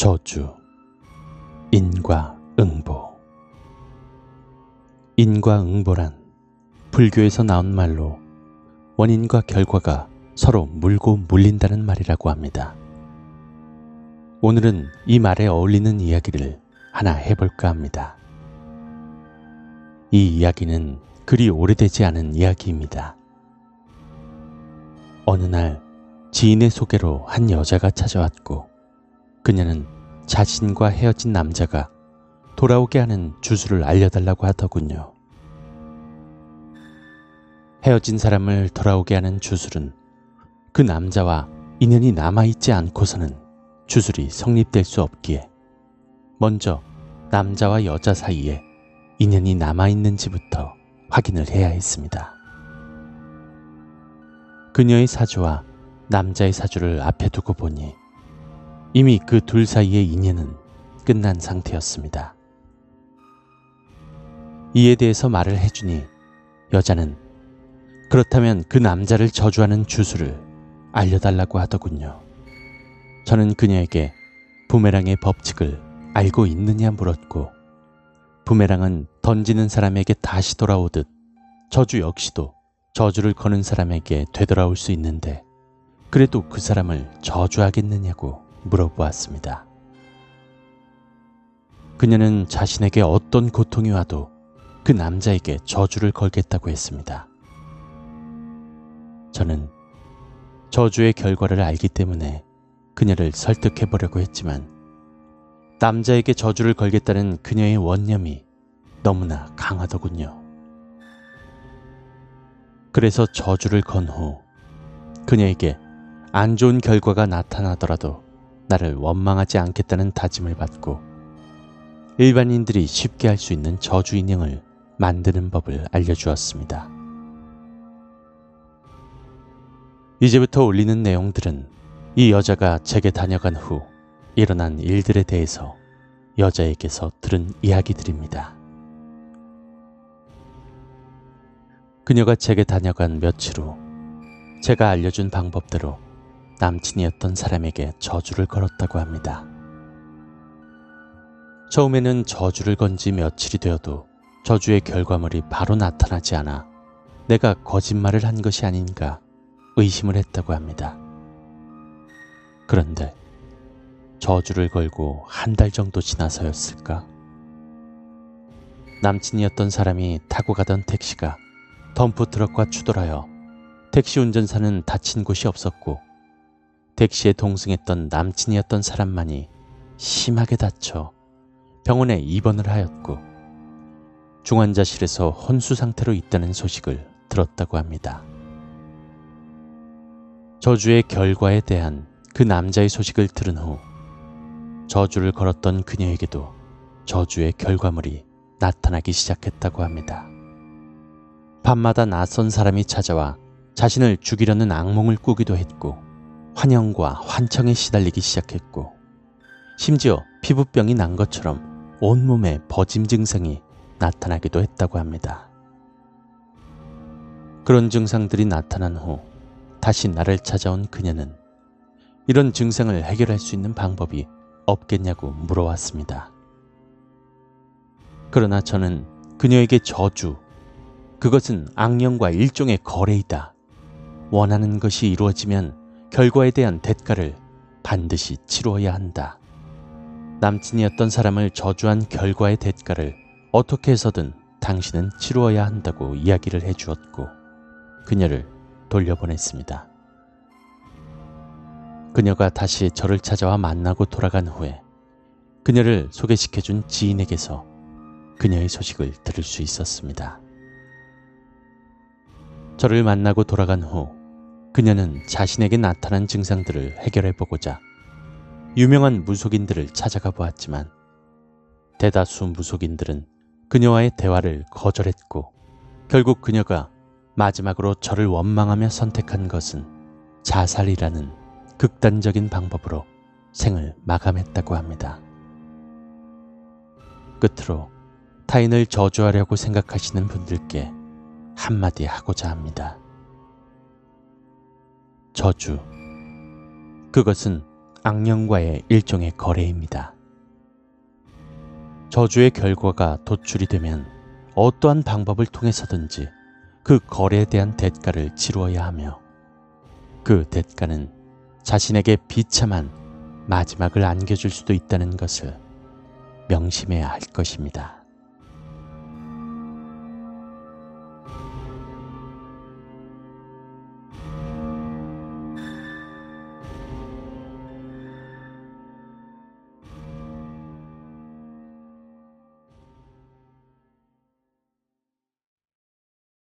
저주 인과응보 인과응보란 불교에서 나온 말로 원인과 결과가 서로 물고 물린다는 말이라고 합니다. 오늘은 이 말에 어울리는 이야기를 하나 해볼까 합니다. 이 이야기는 그리 오래되지 않은 이야기입니다. 어느 날 지인의 소개로 한 여자가 찾아왔고 그녀는 자신과 헤어진 남자가 돌아오게 하는 주소를 알려달라고 하더군요. 헤어진 사람을 돌아오게 하는 주술은 그 남자와 인연이 남아있지 않고서는 주술이 성립될 수 없기에 먼저 남자와 여자 사이에 인연이 남아있는지부터 확인을 해야 했습니다. 그녀의 사주와 남자의 사주를 앞에 두고 보니 이미 그 둘 사이의 인연은 끝난 상태였습니다. 이에 대해서 말을 해주니 여자는 그렇다면 그 남자를 저주하는 주술을 알려달라고 하더군요. 저는 그녀에게 부메랑의 법칙을 알고 있느냐 물었고, 부메랑은 던지는 사람에게 다시 돌아오듯 저주 역시도 저주를 거는 사람에게 되돌아올 수 있는데, 그래도 그 사람을 저주하겠느냐고 물어보았습니다. 그녀는 자신에게 어떤 고통이 와도 그 남자에게 저주를 걸겠다고 했습니다. 저는 저주의 결과를 알기 때문에 그녀를 설득해 보려고 했지만 남자에게 저주를 걸겠다는 그녀의 원념이 너무나 강하더군요. 그래서 저주를 건 후 그녀에게 안 좋은 결과가 나타나더라도 나를 원망하지 않겠다는 다짐을 받고 일반인들이 쉽게 할 수 있는 저주 인형을 만드는 법을 알려주었습니다. 이제부터 올리는 내용들은 이 여자가 제게 다녀간 후 일어난 일들에 대해서 여자에게서 들은 이야기들입니다. 그녀가 제게 다녀간 며칠 후 제가 알려준 방법대로 남친이었던 사람에게 저주를 걸었다고 합니다. 처음에는 저주를 건 지 며칠이 되어도 저주의 결과물이 바로 나타나지 않아 내가 거짓말을 한 것이 아닌가 의심을 했다고 합니다. 그런데 저주를 걸고 한 달 정도 지나서였을까? 남친이었던 사람이 타고 가던 택시가 덤프트럭과 추돌하여 택시 운전사는 다친 곳이 없었고 택시에 동승했던 남친이었던 사람만이 심하게 다쳐 병원에 입원을 하였고 중환자실에서 혼수 상태로 있다는 소식을 들었다고 합니다. 저주의 결과에 대한 그 남자의 소식을 들은 후 저주를 걸었던 그녀에게도 저주의 결과물이 나타나기 시작했다고 합니다. 밤마다 낯선 사람이 찾아와 자신을 죽이려는 악몽을 꾸기도 했고 환영과 환청에 시달리기 시작했고 심지어 피부병이 난 것처럼 온몸에 버짐 증상이 나타나기도 했다고 합니다. 그런 증상들이 나타난 후 다시 나를 찾아온 그녀는 이런 증상을 해결할 수 있는 방법이 없겠냐고 물어왔습니다. 그러나 저는 그녀에게 저주, 그것은 악령과 일종의 거래이다. 원하는 것이 이루어지면 결과에 대한 대가를 반드시 치루어야 한다. 남친이었던 사람을 저주한 결과의 대가를 어떻게 해서든 당신은 치루어야 한다고 이야기를 해주었고, 그녀를 돌려보냈습니다. 그녀가 다시 저를 찾아와 만나고 돌아간 후에 그녀를 소개시켜준 지인에게서 그녀의 소식을 들을 수 있었습니다. 저를 만나고 돌아간 후 그녀는 자신에게 나타난 증상들을 해결해 보고자 유명한 무속인들을 찾아가 보았지만 대다수 무속인들은 그녀와의 대화를 거절했고 결국 그녀가 마지막으로 저를 원망하며 선택한 것은 자살이라는 극단적인 방법으로 생을 마감했다고 합니다. 끝으로 타인을 저주하려고 생각하시는 분들께 한마디 하고자 합니다. 저주. 그것은 악령과의 일종의 거래입니다. 저주의 결과가 도출이 되면 어떠한 방법을 통해서든지 그 거래에 대한 대가를 치루어야 하며 그 대가는 자신에게 비참한 마지막을 안겨줄 수도 있다는 것을 명심해야 할 것입니다.